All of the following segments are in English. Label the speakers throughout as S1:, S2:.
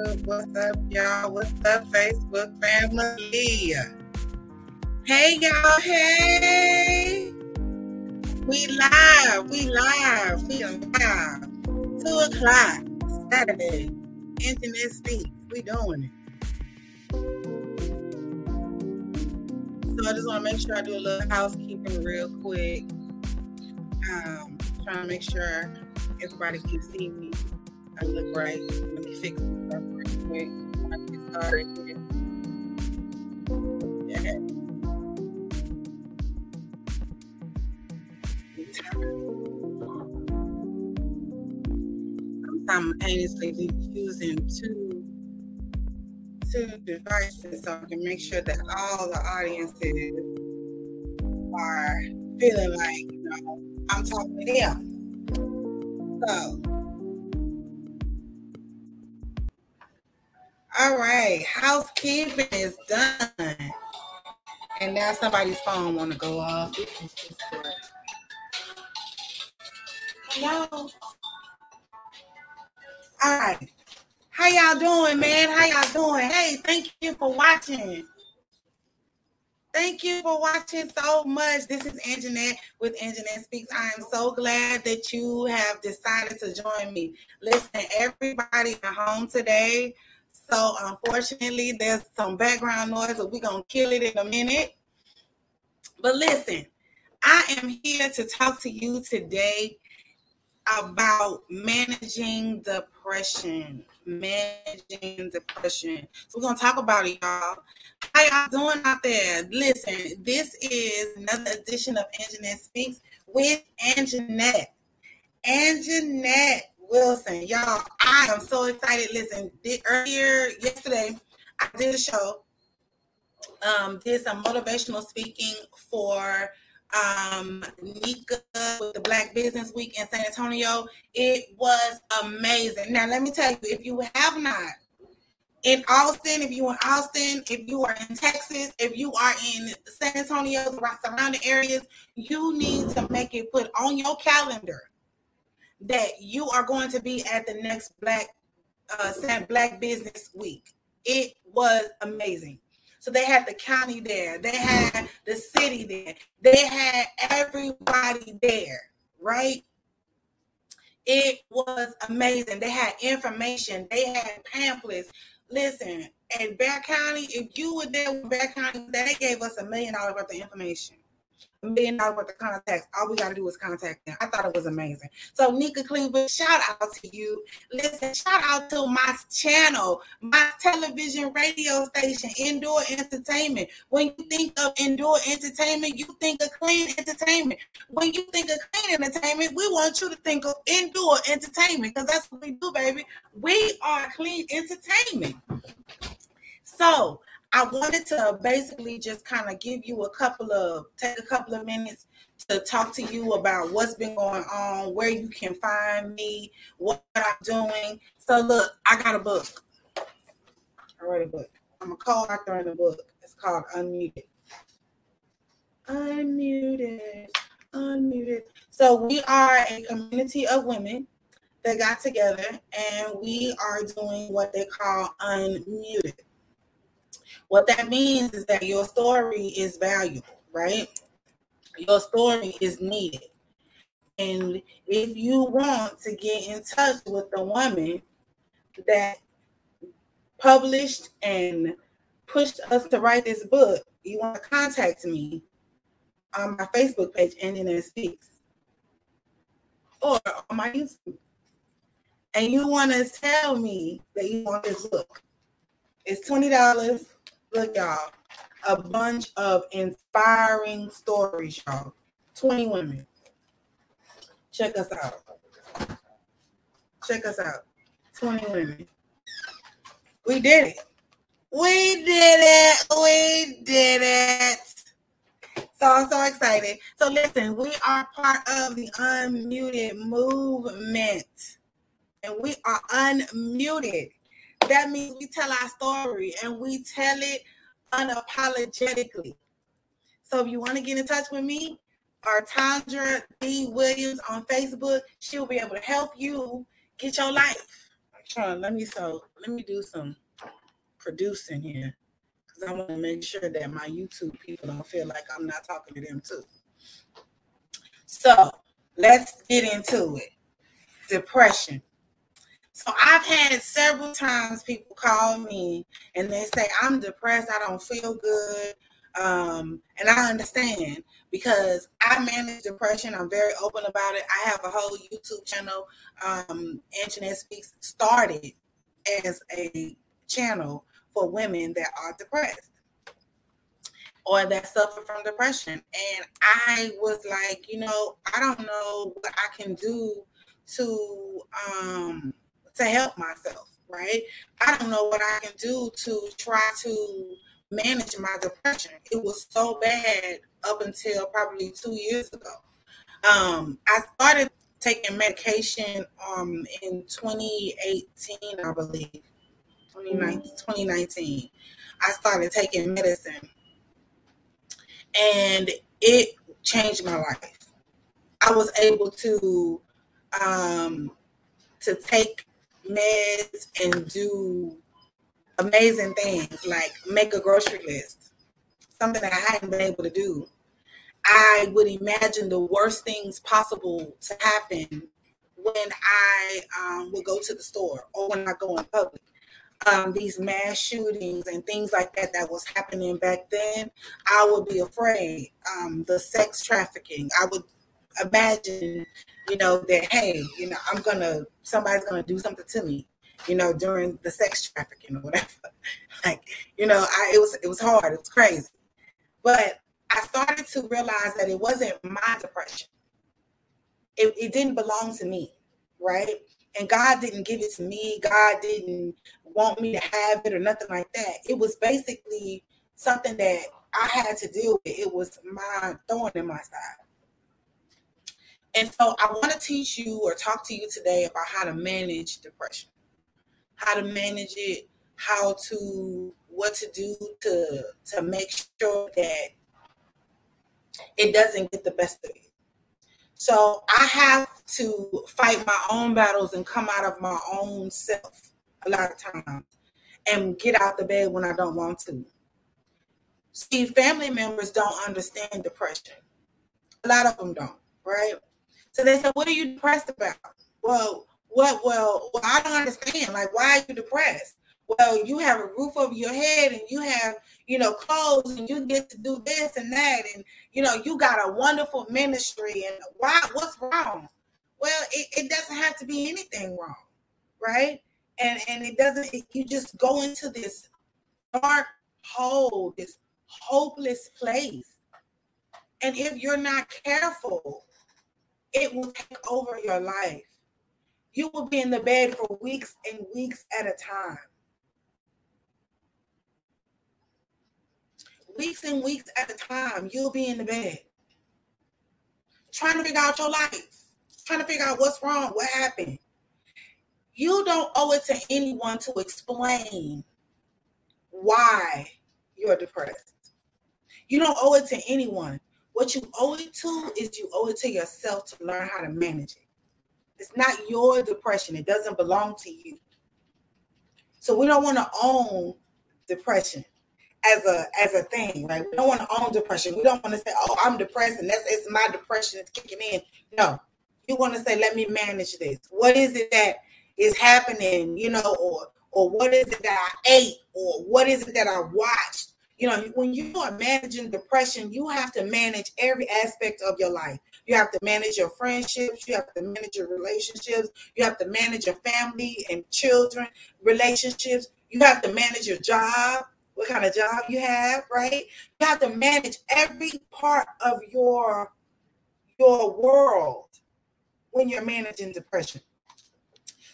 S1: What's up, y'all? What's up, Facebook family? Hey, y'all. Hey. We live. We live. We are live. Two o'clock Saturday. Anjanette Speak. We doing it. So I just want to make sure I do a little housekeeping real quick. Um, trying to make sure everybody can see me. I look right. Let me fix this stuff real quick. I get started here. Yeah. I'm simultaneously using two two devices so I can make sure that all the audiences are feeling like you know I'm talking to them. So all right, housekeeping is done. And now somebody's phone wanna go off. Hello. All right. How y'all doing, man? How y'all doing? Hey, thank you for watching. Thank you for watching so much. This is Anjanette with Anjanette Speaks. I am so glad that you have decided to join me. Listen, everybody at home today. So unfortunately, there's some background noise, but we're gonna kill it in a minute. But listen, I am here to talk to you today about managing depression. Managing depression. So we're gonna talk about it, y'all. How y'all doing out there? Listen, this is another edition of Anjanette Speaks with Anjanette. Anjanette Wilson. Y'all, I am so excited. Listen, earlier yesterday, I did a show, um, did some motivational speaking for um Nika with the Black Business Week in San Antonio. It was amazing. Now let me tell you, if you have not in Austin, if you're in Austin, if you are in Texas, if you are in San Antonio, the surrounding areas, you need to make it put on your calendar that you are going to be at the next Black uh Black Business Week. It was amazing. So they had the county there, they had the city there, they had everybody there, right? It was amazing. They had information, they had pamphlets. Listen, at Bexar County, if you were there with Bexar County, they gave us a million dollars worth of information million dollars worth of contacts. All we got to do is contact them. I thought it was amazing. So, Nika Cleveland, shout out to you. Listen, shout out to my channel, my television radio station, Endure Entertainment. When you think of Endure Entertainment, you think of clean entertainment. When you think of clean entertainment, we want you to think of Endure Entertainment because that's what we do, baby. We are clean entertainment. So, I wanted to basically just kind of give you a couple of take a couple of minutes to talk to you about what's been going on, where you can find me, what I'm doing. So look, I got a book. I wrote a book. I'm a co-author in the book. It's called Unmuted. Unmuted. Unmuted. So we are a community of women that got together and we are doing what they call unmuted. What that means is that your story is valuable, right? Your story is needed. And if you want to get in touch with the woman that published and pushed us to write this book, you want to contact me on my Facebook page, Anjanette Speaks, or on my YouTube. And you want to tell me that you want this book. It's $20 Look, y'all, a bunch of inspiring stories, y'all. 20 women. Check us out. Check us out. 20 women. We did it. We did it. We did it. So I'm so excited. So listen, we are part of the unmuted movement. And we are unmuted that means we tell our story and we tell it unapologetically. So if you want to get in touch with me or Tandra B. Williams on Facebook, she'll be able to help you get your life. Trying, let me so let me do some producing here because I want to make sure that my YouTube people don't feel like I'm not talking to them too. So let's get into it. Depression. So I've had several times people call me and they say, I'm depressed, I don't feel good. Um, and I understand because I manage depression. I'm very open about it. I have a whole YouTube channel. Um, Anjanette Speaks started as a channel for women that are depressed or that suffer from depression. And I was like, you know, I don't know what I can do to um to help myself, right? I don't know what I can do to try to manage my depression. It was so bad up until probably two years ago. Um, I started taking medication um, in 2018, I believe, 2019, 2019. I started taking medicine and it changed my life. I was able to um, to take meds and do amazing things like make a grocery list, something that I hadn't been able to do. I would imagine the worst things possible to happen when I um, would go to the store or when I go in public. Um, these mass shootings and things like that that was happening back then, I would be afraid. Um, the sex trafficking, I would imagine, you know, that hey, you know, I'm gonna somebody's gonna do something to me you know, during the sex trafficking or whatever. like, you know, I, it was it was hard, it was crazy. But I started to realize that it wasn't my depression. It, it didn't belong to me, right? And God didn't give it to me. God didn't want me to have it or nothing like that. It was basically something that I had to deal with. It was my thorn in my side. And so I want to teach you or talk to you today about how to manage depression how to manage it, how to what to do to to make sure that it doesn't get the best of you. So I have to fight my own battles and come out of my own self a lot of times and get out the bed when I don't want to. See, family members don't understand depression. A lot of them don't, right? So they said, What are you depressed about? Well, what? Well, well, I don't understand. Like, why are you depressed? Well, you have a roof over your head and you have, you know, clothes and you get to do this and that. And, you know, you got a wonderful ministry. And why? What's wrong? Well, it, it doesn't have to be anything wrong. Right. And, and it doesn't, it, you just go into this dark hole, this hopeless place. And if you're not careful, it will take over your life you will be in the bed for weeks and weeks at a time. Weeks and weeks at a time, you'll be in the bed trying to figure out your life, trying to figure out what's wrong, what happened. You don't owe it to anyone to explain why you're depressed. You don't owe it to anyone. What you owe it to is you owe it to yourself to learn how to manage it. It's not your depression. It doesn't belong to you. So we don't want to own depression as a as a thing, right? We don't want to own depression. We don't want to say, "Oh, I'm depressed," and that's it's my depression that's kicking in. No, you want to say, "Let me manage this." What is it that is happening? You know, or or what is it that I ate, or what is it that I watched? You know, when you are managing depression, you have to manage every aspect of your life. You have to manage your friendships. You have to manage your relationships. You have to manage your family and children relationships. You have to manage your job, what kind of job you have, right? You have to manage every part of your your world when you're managing depression.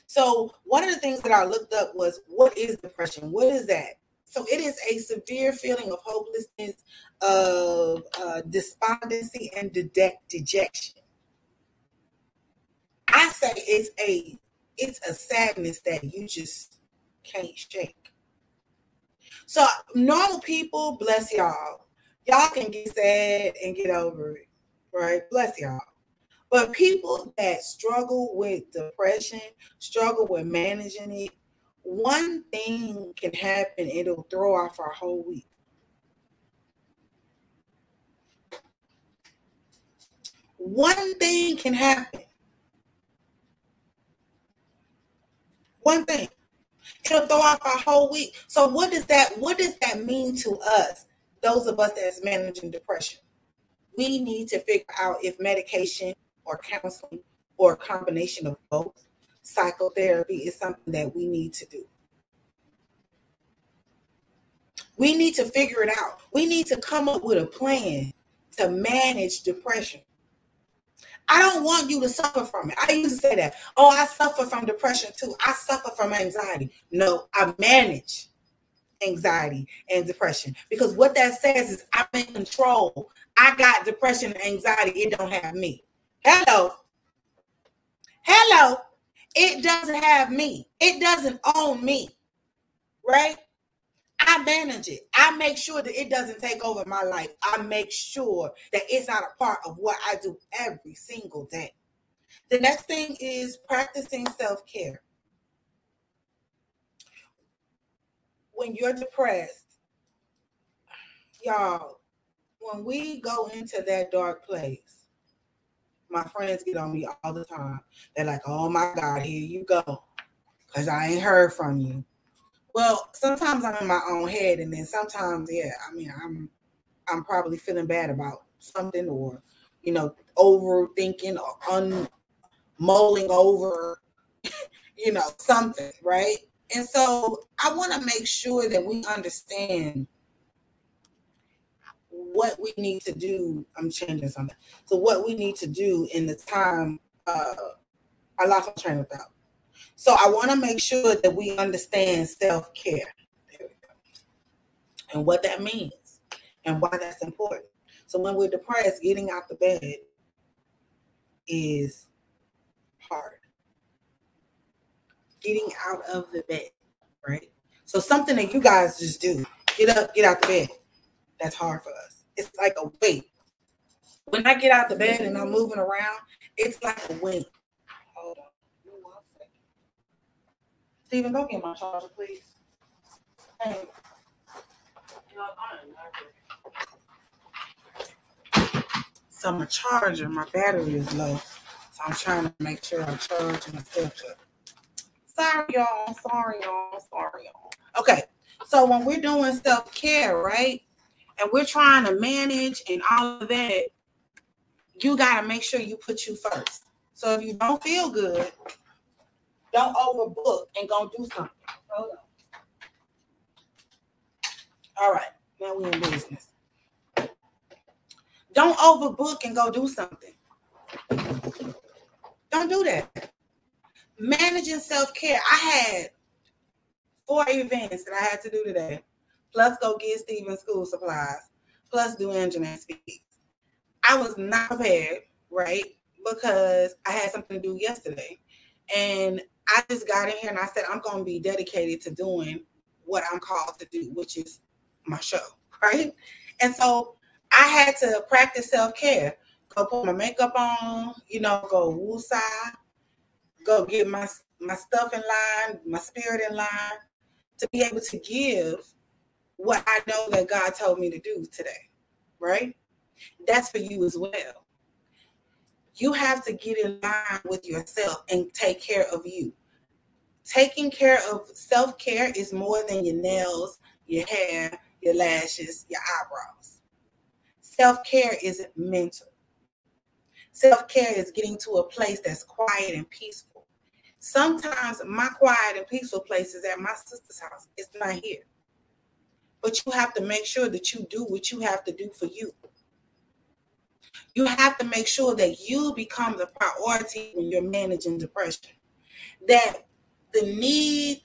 S1: So, one of the things that I looked up was what is depression? What is that? So it is a severe feeling of hopelessness, of uh, despondency, and de- dejection. I say it's a it's a sadness that you just can't shake. So normal people, bless y'all, y'all can get sad and get over it, right? Bless y'all. But people that struggle with depression, struggle with managing it, one thing can happen, it'll throw off our whole week. One thing can happen. One thing. It'll throw off our whole week. So what does that what does that mean to us, those of us that's managing depression? We need to figure out if medication or counseling or a combination of both psychotherapy is something that we need to do. We need to figure it out. We need to come up with a plan to manage depression. I don't want you to suffer from it. I used to say that. Oh, I suffer from depression too. I suffer from anxiety. No, I manage anxiety and depression because what that says is I'm in control. I got depression and anxiety. It don't have me. Hello. Hello. It doesn't have me. It doesn't own me. Right? I manage it. I make sure that it doesn't take over my life. I make sure that it's not a part of what I do every single day. The next thing is practicing self care. When you're depressed, y'all, when we go into that dark place, my friends get on me all the time. They're like, oh my God, here you go. Because I ain't heard from you. Well, sometimes I'm in my own head, and then sometimes, yeah, I mean, I'm I'm probably feeling bad about something or you know, overthinking or un mulling over, you know, something, right? And so I want to make sure that we understand what we need to do. I'm changing something. So what we need to do in the time. Uh, I lost my train of thought. So I want to make sure that we understand self care and what that means and why that's important. So when we're depressed, getting out the bed is hard. Getting out of the bed, right? So something that you guys just do, get up, get out the bed. That's hard for us. It's like a weight. When I get out the bed and I'm moving around, it's like a weight. Stephen, go get my charger, please. Hey. So my charger, my battery is low. So I'm trying to make sure I charge my stuff up. Sorry, y'all. Sorry, y'all. Sorry, y'all. Okay. So when we're doing self-care, right? And we're trying to manage and all of that, you got to make sure you put you first. So if you don't feel good, don't overbook and go do something. Hold on. All right, now we're in business. Don't overbook and go do something. Don't do that. Managing self care. I had four events that I had to do today, plus go get Steven school supplies, plus do Anjanette Speak. I was not prepared, right? Because I had something to do yesterday. And I just got in here and I said, I'm going to be dedicated to doing what I'm called to do, which is my show, right? And so I had to practice self care. Go put my makeup on, you know, go woosah, go get my my stuff in line, my spirit in line, to be able to give what I know that God told me to do today, right? That's for you as well you have to get in line with yourself and take care of you. Taking care of self care is more than your nails, your hair, your lashes, your eyebrows. Self care is mental. Self care is getting to a place that's quiet and peaceful. Sometimes my quiet and peaceful place is at my sister's house. It's not here. But you have to make sure that you do what you have to do for you. You have to make sure that you become the priority when you're managing depression. That the need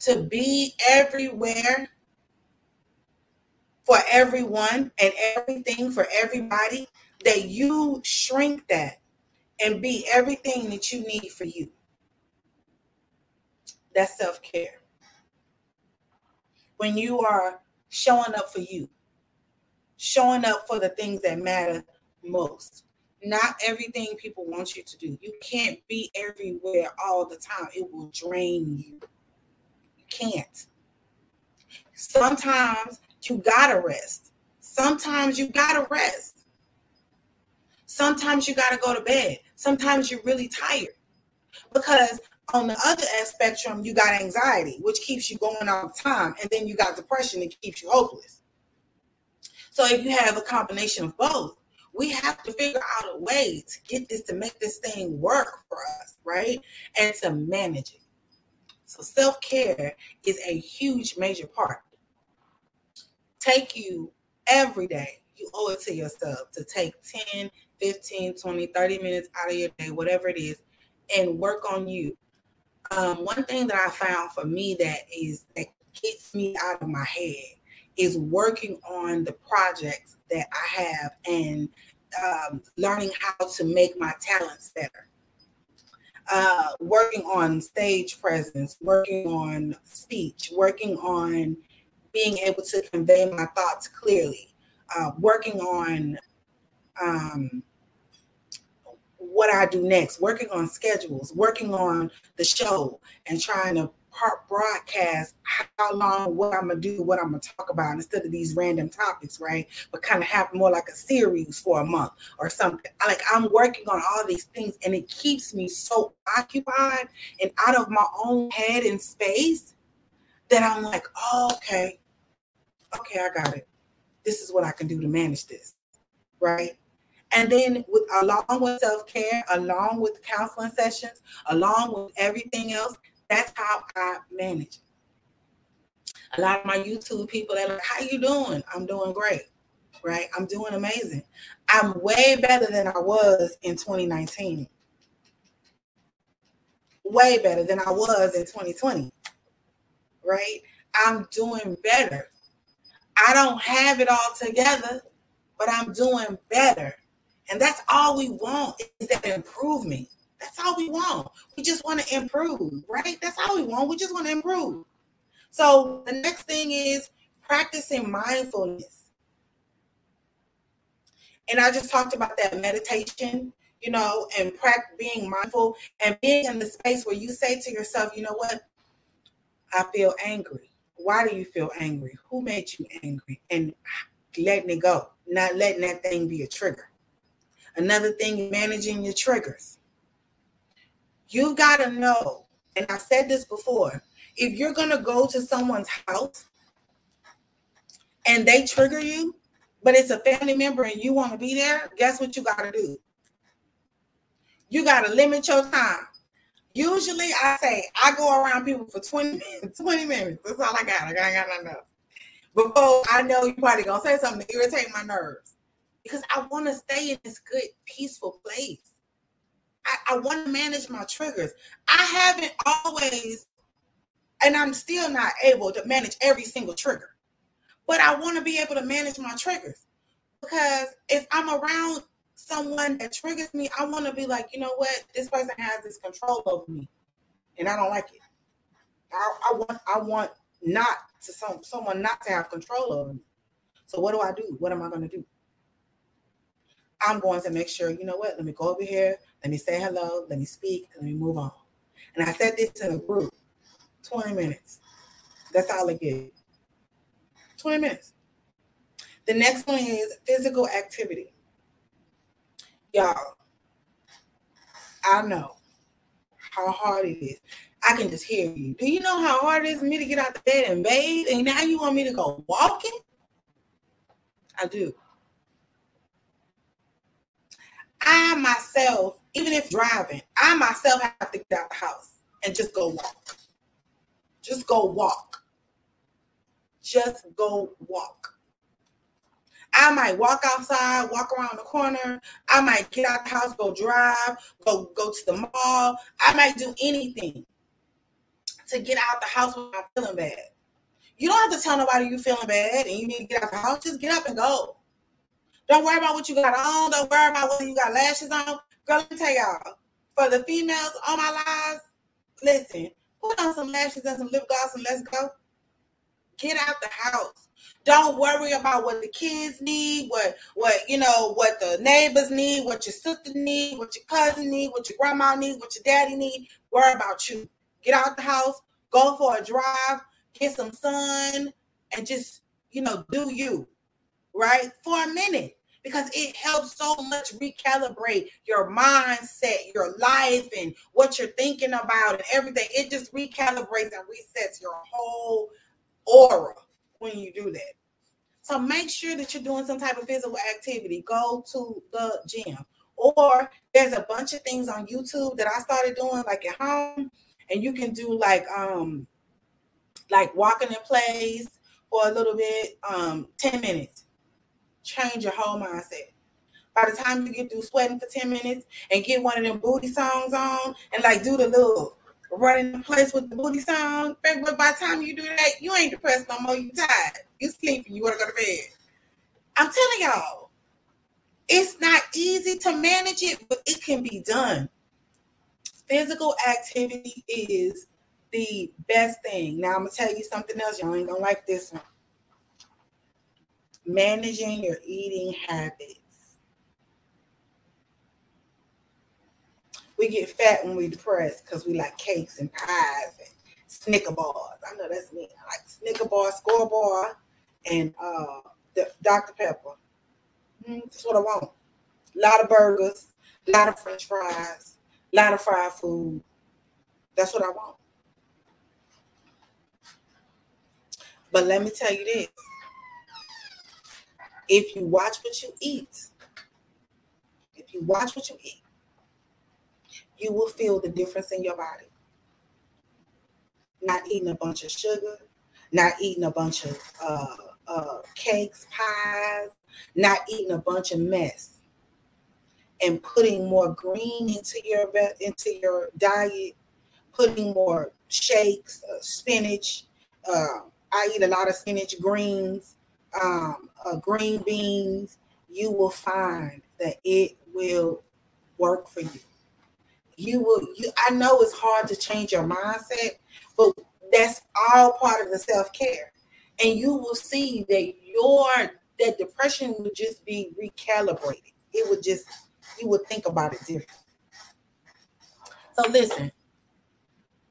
S1: to be everywhere for everyone and everything for everybody, that you shrink that and be everything that you need for you. That's self care. When you are showing up for you, showing up for the things that matter most, not everything people want you to do. You can't be everywhere all the time. It will drain you. You can't. Sometimes you gotta rest. Sometimes you gotta rest. Sometimes you gotta go to bed. Sometimes you're really tired. Because on the other end spectrum, you got anxiety, which keeps you going all the time. And then you got depression that keeps you hopeless. So if you have a combination of both, we have to figure out a way to get this to make this thing work for us, right? And to manage it. So self care is a huge, major part. Take you every day. You owe it to yourself to take 10, 15, 20, 30 minutes out of your day, whatever it is, and work on you. Um, one thing that I found for me that is that gets me out of my head is working on the projects that I have and um, learning how to make my talents better. Uh, working on stage presence, working on speech, working on being able to convey my thoughts clearly, uh, working on um, what I do next, working on schedules, working on the show, and trying to broadcast how long, what I'm gonna do, what I'm gonna talk about instead of these random topics, right? But kind of have more like a series for a month or something. Like I'm working on all these things and it keeps me so occupied and out of my own head and space that I'm like, oh, okay, okay, I got it. This is what I can do to manage this, right? And then with along with self-care, along with counseling sessions, along with everything else, that's how I manage. A lot of my YouTube people, they're like, "How you doing?" I'm doing great, right? I'm doing amazing. I'm way better than I was in 2019. Way better than I was in 2020, right? I'm doing better. I don't have it all together, but I'm doing better. And that's all we want is that improvement. That's all we want. We just want to improve, right? That's all we want. We just want to improve. So the next thing is practicing mindfulness. And I just talked about that meditation, you know, and practice being mindful and being in the space where you say to yourself, you know what? I feel angry. Why do you feel angry? Who made you angry? And letting it go, not letting that thing be a trigger. Another thing, managing your triggers. You've got to know, and I've said this before if you're going to go to someone's house and they trigger you, but it's a family member and you want to be there, guess what you got to do? You got to limit your time. Usually, I say I go around people for 20 minutes. 20 minutes. That's all I got. I got, got enough. Before I know you're probably going to say something to irritate my nerves because I want to stay in this good, peaceful place. I, I want to manage my triggers. I haven't always, and I'm still not able to manage every single trigger, but I want to be able to manage my triggers because if I'm around someone that triggers me, I want to be like, you know what, this person has this control over me, and I don't like it. I, I want, I want not to some someone not to have control over me. So what do I do? What am I going to do? I'm going to make sure, you know what, let me go over here, let me say hello, let me speak, let me move on. And I said this in a group 20 minutes. That's all I get. 20 minutes. The next one is physical activity. Y'all, I know how hard it is. I can just hear you. Do you know how hard it is for me to get out the bed and bathe? And now you want me to go walking? I do. I myself, even if driving, I myself have to get out the house and just go walk. Just go walk. Just go walk. I might walk outside, walk around the corner. I might get out the house, go drive, go go to the mall. I might do anything to get out the house without feeling bad. You don't have to tell nobody you're feeling bad and you need to get out the house. Just get up and go. Don't worry about what you got on. Don't worry about whether you got lashes on. Girl, let me tell y'all. For the females on my lives, listen, put on some lashes and some lip gloss and let's go. Get out the house. Don't worry about what the kids need, what what you know, what the neighbors need, what your sister need, what your cousin need, what your grandma need, what your daddy need. Worry about you. Get out the house, go for a drive, get some sun, and just you know do you, right? For a minute because it helps so much recalibrate your mindset, your life, and what you're thinking about, and everything. It just recalibrates and resets your whole aura when you do that. So make sure that you're doing some type of physical activity. Go to the gym. Or there's a bunch of things on YouTube that I started doing like at home. And you can do like um like walking in place for a little bit, um, 10 minutes. Change your whole mindset. By the time you get through sweating for 10 minutes and get one of them booty songs on and like do the little running in place with the booty song. But by the time you do that, you ain't depressed no more. You tired. You sleeping. You want to go to bed. I'm telling y'all, it's not easy to manage it, but it can be done. Physical activity is the best thing. Now I'm gonna tell you something else. Y'all ain't gonna like this one. Managing your eating habits. we get fat when we're depressed because we like cakes and pies and Snicker bars. I know that's me. I like Snicker bar, Skor bar, and uh, the Dr. Pepper. Mm, that's what I want. A lot of burgers, a lot of French fries, a lot of fried food. That's what I want. But let me tell you this. If you watch what you eat, if you watch what you eat, you will feel the difference in your body. Not eating a bunch of sugar, not eating a bunch of uh, uh, cakes, pies, not eating a bunch of mess, and putting more green into your into your diet, putting more shakes, uh, spinach. Uh, I eat a lot of spinach, greens, um, uh, green beans. You will find that it will work for you you will you I know it's hard to change your mindset, but that's all part of the self-care. And you will see that your that depression would just be recalibrated. It would just you would think about it different. So listen,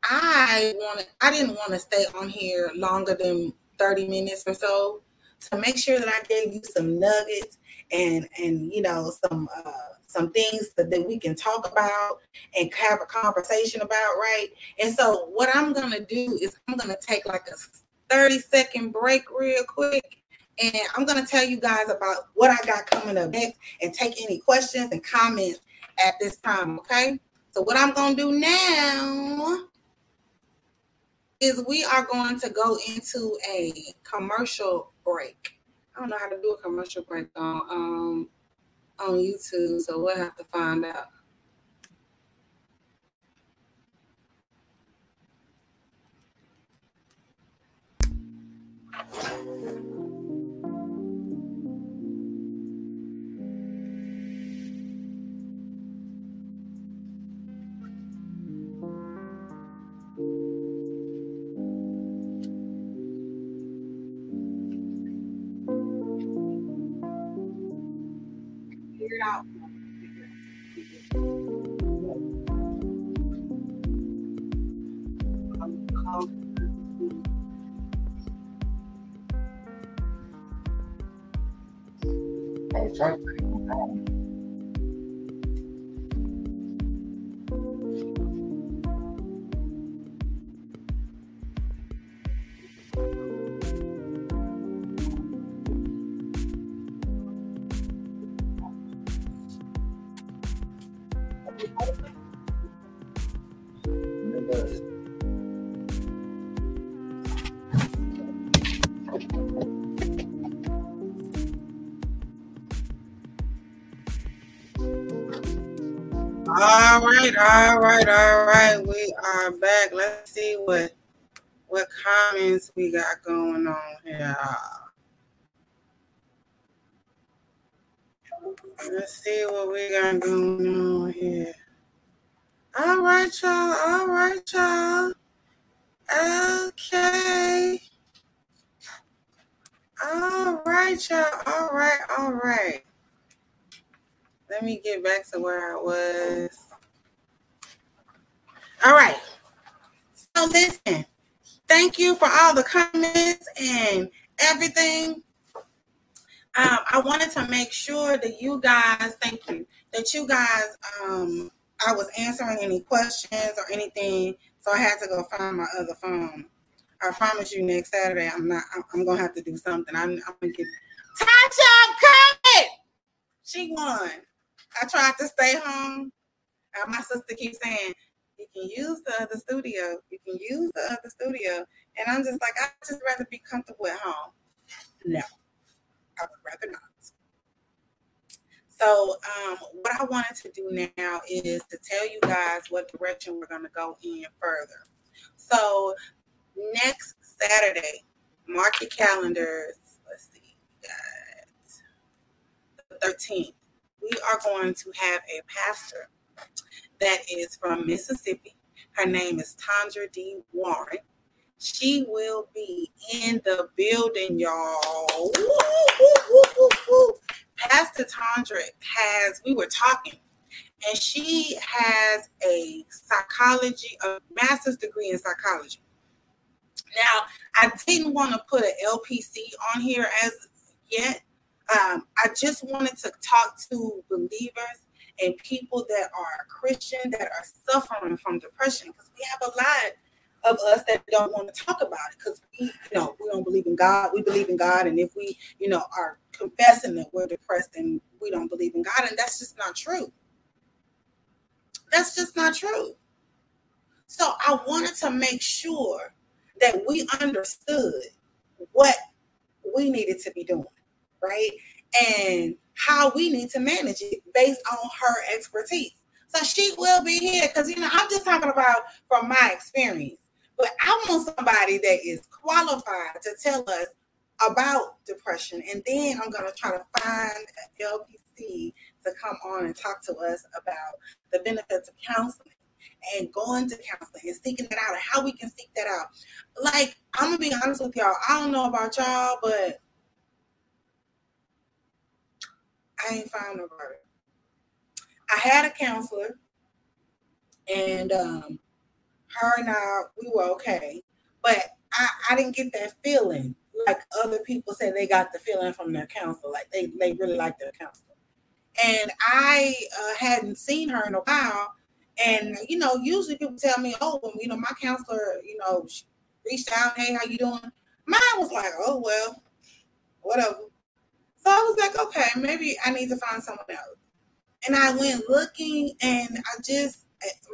S1: I wanted I didn't want to stay on here longer than 30 minutes or so to make sure that I gave you some nuggets and and you know some uh some things that, that we can talk about and have a conversation about, right? And so what I'm gonna do is I'm gonna take like a 30 second break real quick. And I'm gonna tell you guys about what I got coming up next and take any questions and comments at this time, okay? So what I'm gonna do now is we are going to go into a commercial break. I don't know how to do a commercial break on um on YouTube, so we'll have to find out. out. All right, all right, all right. We are back. Let's see what what comments we got going on here. Let's see what we got going on here. All right, y'all. All right, y'all. Okay. All right, y'all. All right, all right. Let me get back to where I was. All right. So listen, thank you for all the comments and everything. Um, I wanted to make sure that you guys, thank you, that you guys, um, I was answering any questions or anything, so I had to go find my other phone. I promise you, next Saturday, I'm not. I'm gonna have to do something. I'm, I'm gonna get Tasha. Coming. She won. I tried to stay home. Uh, my sister keeps saying you can use the other studio. You can use the other studio, and I'm just like, I just rather be comfortable at home. No, I would rather not. So, um, what I wanted to do now is to tell you guys what direction we're going to go in further. So, next Saturday, mark your calendars. Let's see, guys, the 13th. We are going to have a pastor that is from Mississippi. Her name is Tandra D. Warren. She will be in the building, y'all. Woo, woo, woo, Pastor Tandra has, we were talking, and she has a psychology, a master's degree in psychology. Now, I didn't want to put an LPC on here as yet. Um, I just wanted to talk to believers and people that are Christian that are suffering from depression because we have a lot of us that don't want to talk about it because we, you know, we don't believe in God. We believe in God, and if we, you know, are confessing that we're depressed and we don't believe in God, and that's just not true. That's just not true. So I wanted to make sure that we understood what we needed to be doing, right? And how we need to manage it based on her expertise. So she will be here because, you know, I'm just talking about from my experience. But I want somebody that is qualified to tell us about depression. And then I'm going to try to find an LPC to come on and talk to us about the benefits of counseling and going to counseling and seeking that out and how we can seek that out. Like, I'm gonna be honest with y'all. I don't know about y'all, but I ain't found nobody. I had a counselor, and um, her and I, we were okay, but I, I didn't get that feeling like other people say they got the feeling from their counselor, like they, they really like their counselor. And I uh, hadn't seen her in a while, and you know, usually people tell me, "Oh, well, you know, my counselor, you know, reached out, hey, how you doing?" Mine was like, "Oh well, whatever." So I was like, "Okay, maybe I need to find someone else." And I went looking, and I just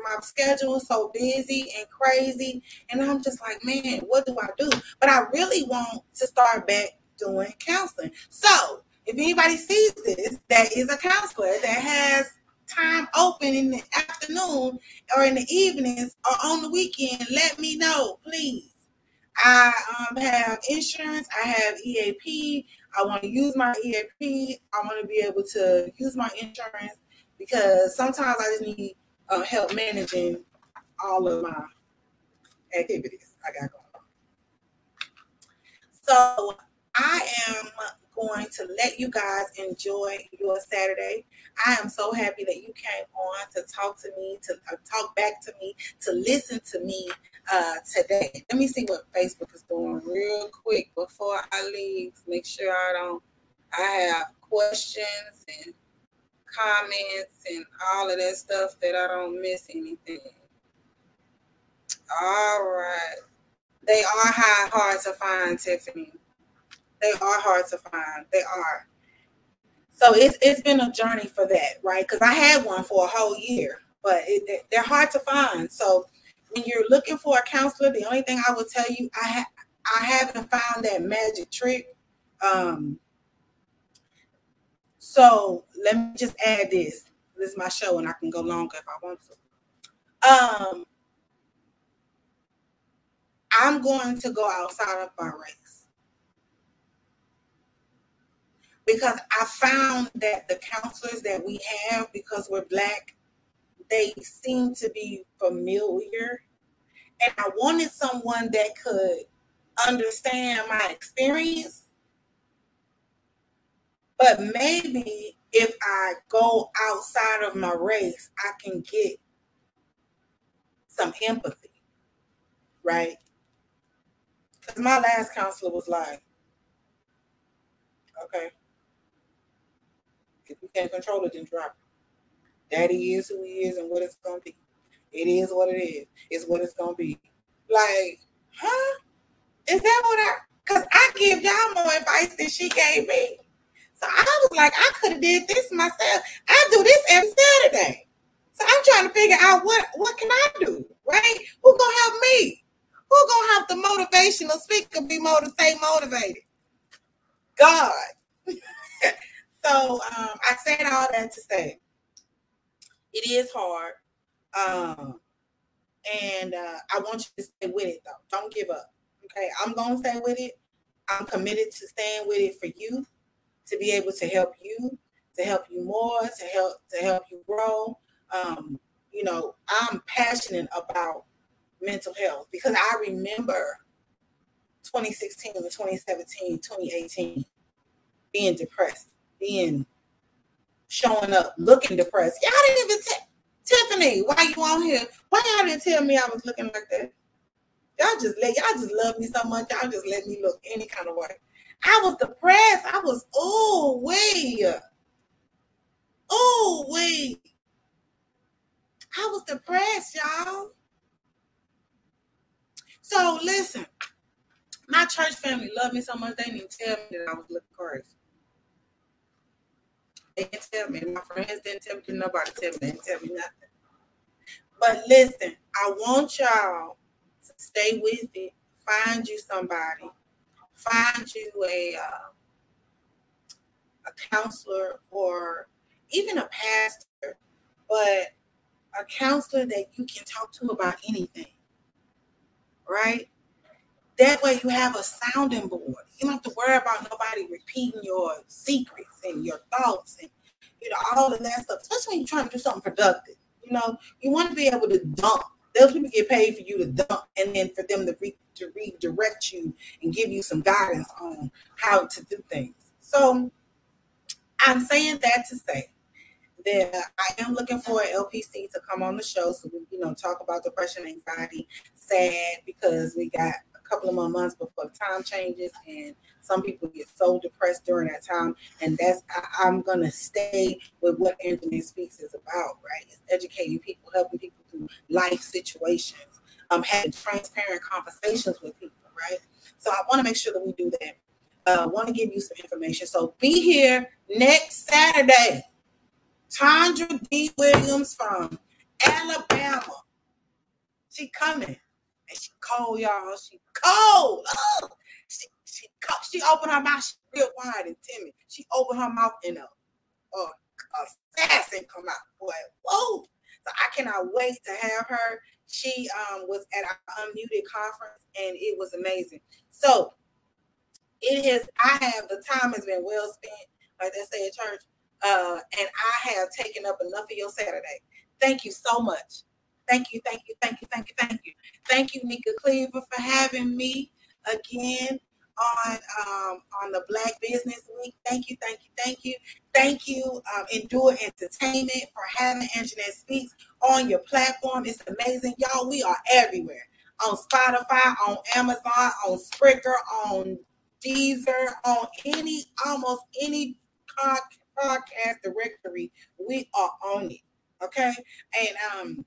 S1: my schedule was so busy and crazy, and I'm just like, "Man, what do I do?" But I really want to start back doing counseling. So if anybody sees this, that is a counselor that has time open in the afternoon or in the evenings or on the weekend, let me know, please. I um, have insurance. I have EAP. I want to use my EAP. I want to be able to use my insurance because sometimes I just need uh, help managing all of my activities I got going on. So I am going to let you guys enjoy your Saturday. I am so happy that you came on to talk to me, to uh, talk back to me, to listen to me uh, today. Let me see what Facebook is doing real quick before I leave. Make sure I don't. I have questions and comments and all of that stuff that I don't miss anything. All right. They are high, hard to find, Tiffany. They are hard to find. They are. So it's it's been a journey for that, right? Because I had one for a whole year, but it, they're hard to find. So when you're looking for a counselor, the only thing I will tell you, I ha- I haven't found that magic trick. Um, so let me just add this. This is my show, and I can go longer if I want to. Um, I'm going to go outside of my race. Because I found that the counselors that we have, because we're black, they seem to be familiar. And I wanted someone that could understand my experience But maybe if I go outside of my race, I can get some empathy, right? Because my last counselor was like, okay, if you can't control it, then drop it. Daddy is who he is and what it's to be. It is what it is. It's what it's to be. Like, huh? Is that what I, because I give y'all more advice than she gave me. So I was like, I could have did this myself. I do this every Saturday. So I'm trying to figure out what what can I do, right? Who gonna help me? Who gonna help the motivational speaker be motivated, stay motivated? God. so um, I said all that to say it is hard. Um, and uh, I want you to stay with it though. Don't give up. Okay, I'm gonna stay with it. I'm committed to staying with it for you, to be able to help you, to help you more, to help to help you grow. Um, you know, I'm passionate about mental health because I remember 2016 2017, 2018 being depressed, being showing up looking depressed. Y'all didn't even tell Tiffany, why you on here? Why y'all didn't tell me I was looking like that? Y'all just let y'all just love me so much. Y'all just let me look any kind of way. I was depressed. I was oh wait. Oh wait. I was depressed, y'all. So listen, my church family loved me so much they didn't tell me that I was looking crazy. Didn't tell me. My friends didn't tell me. Nobody tell me. They didn't tell me nothing. But listen, I want y'all to stay with it. Find you somebody. Find you a uh, a counselor or even a pastor, but a counselor that you can talk to about anything. Right? That way you have a sounding board. You don't have to worry about nobody repeating your secrets and your thoughts and you know all of that stuff, especially when you're trying to do something productive. You know, you want to be able to dump. Those people get paid for you to dump and then for them to, re- to redirect you and give you some guidance on how to do things. So I'm saying that to say that I am looking for an LPC to come on the show so we, you know, talk about depression, anxiety, sad because we got couple of more months before the time changes and some people get so depressed during that time. And that's I, am gonna stay with what Anjanette Speaks is about, right? It's educating people, helping people through life situations, um, having transparent conversations with people, right? So I want to make sure that we do that. I uh, want to give you some information. So be here next Saturday. Tondra D. Williams from Alabama. She coming. And she cold, y'all. She cold. She, she, she opened her mouth. She real wide and timid. She opened her mouth and a, a, assassin come out. Boy, whoa. So I cannot wait to have her. She um, was at our unmuted conference and it was amazing. So it has, I have, the time has been well spent, like they say at church. Uh, and I have taken up enough of your Saturday. Thank you so much. Thank you, thank you, thank you, thank you, thank you. Thank you, Nika Cleaver, for having me again on um, on the Black Business Week. Thank you, thank you, thank you. Thank you, um, Endure Entertainment, for having Anjanette Speaks on your platform. It's amazing. Y'all, we are everywhere. On Spotify, on Amazon, on Spreaker, on Deezer, on any, almost any podcast directory, we are on it. Okay. And um,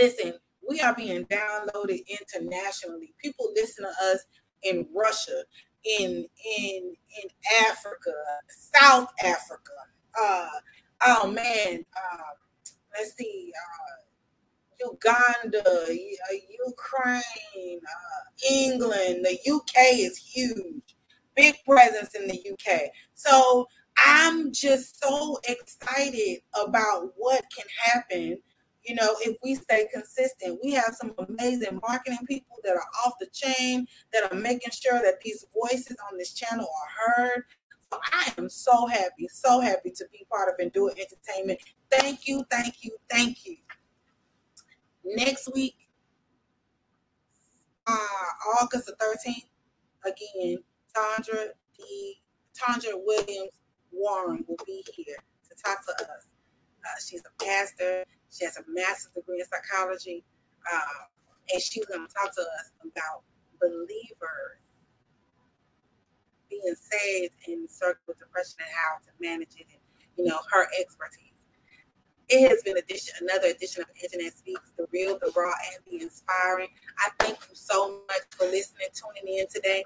S1: listen, we are being downloaded internationally. People listen to us in Russia, in in in Africa, South Africa. Uh, oh man, uh, let's see, uh, Uganda, uh, Ukraine, uh, England. The UK is huge, big presence in the UK. So I'm just so excited about what can happen you know, if we stay consistent, we have some amazing marketing people that are off the chain that are making sure that these voices on this channel are heard. So I am so happy, so happy to be part of Endure Entertainment. Thank you, thank you, thank you. Next week, uh, August the 13th, again, Tondra D. Tondra Williams Warren will be here to talk to us. Uh, she's a pastor. She has a master's degree in psychology, uh, and she's going to talk to us about believers being saved circled with depression and how to manage it, and you know her expertise. It has been another edition of Anjanette Speaks, the real, the raw, and the inspiring. I thank you so much for listening, tuning in today.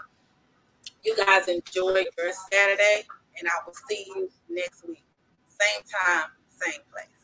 S1: You guys enjoy your Saturday, and I will see you next week. Same time, same place.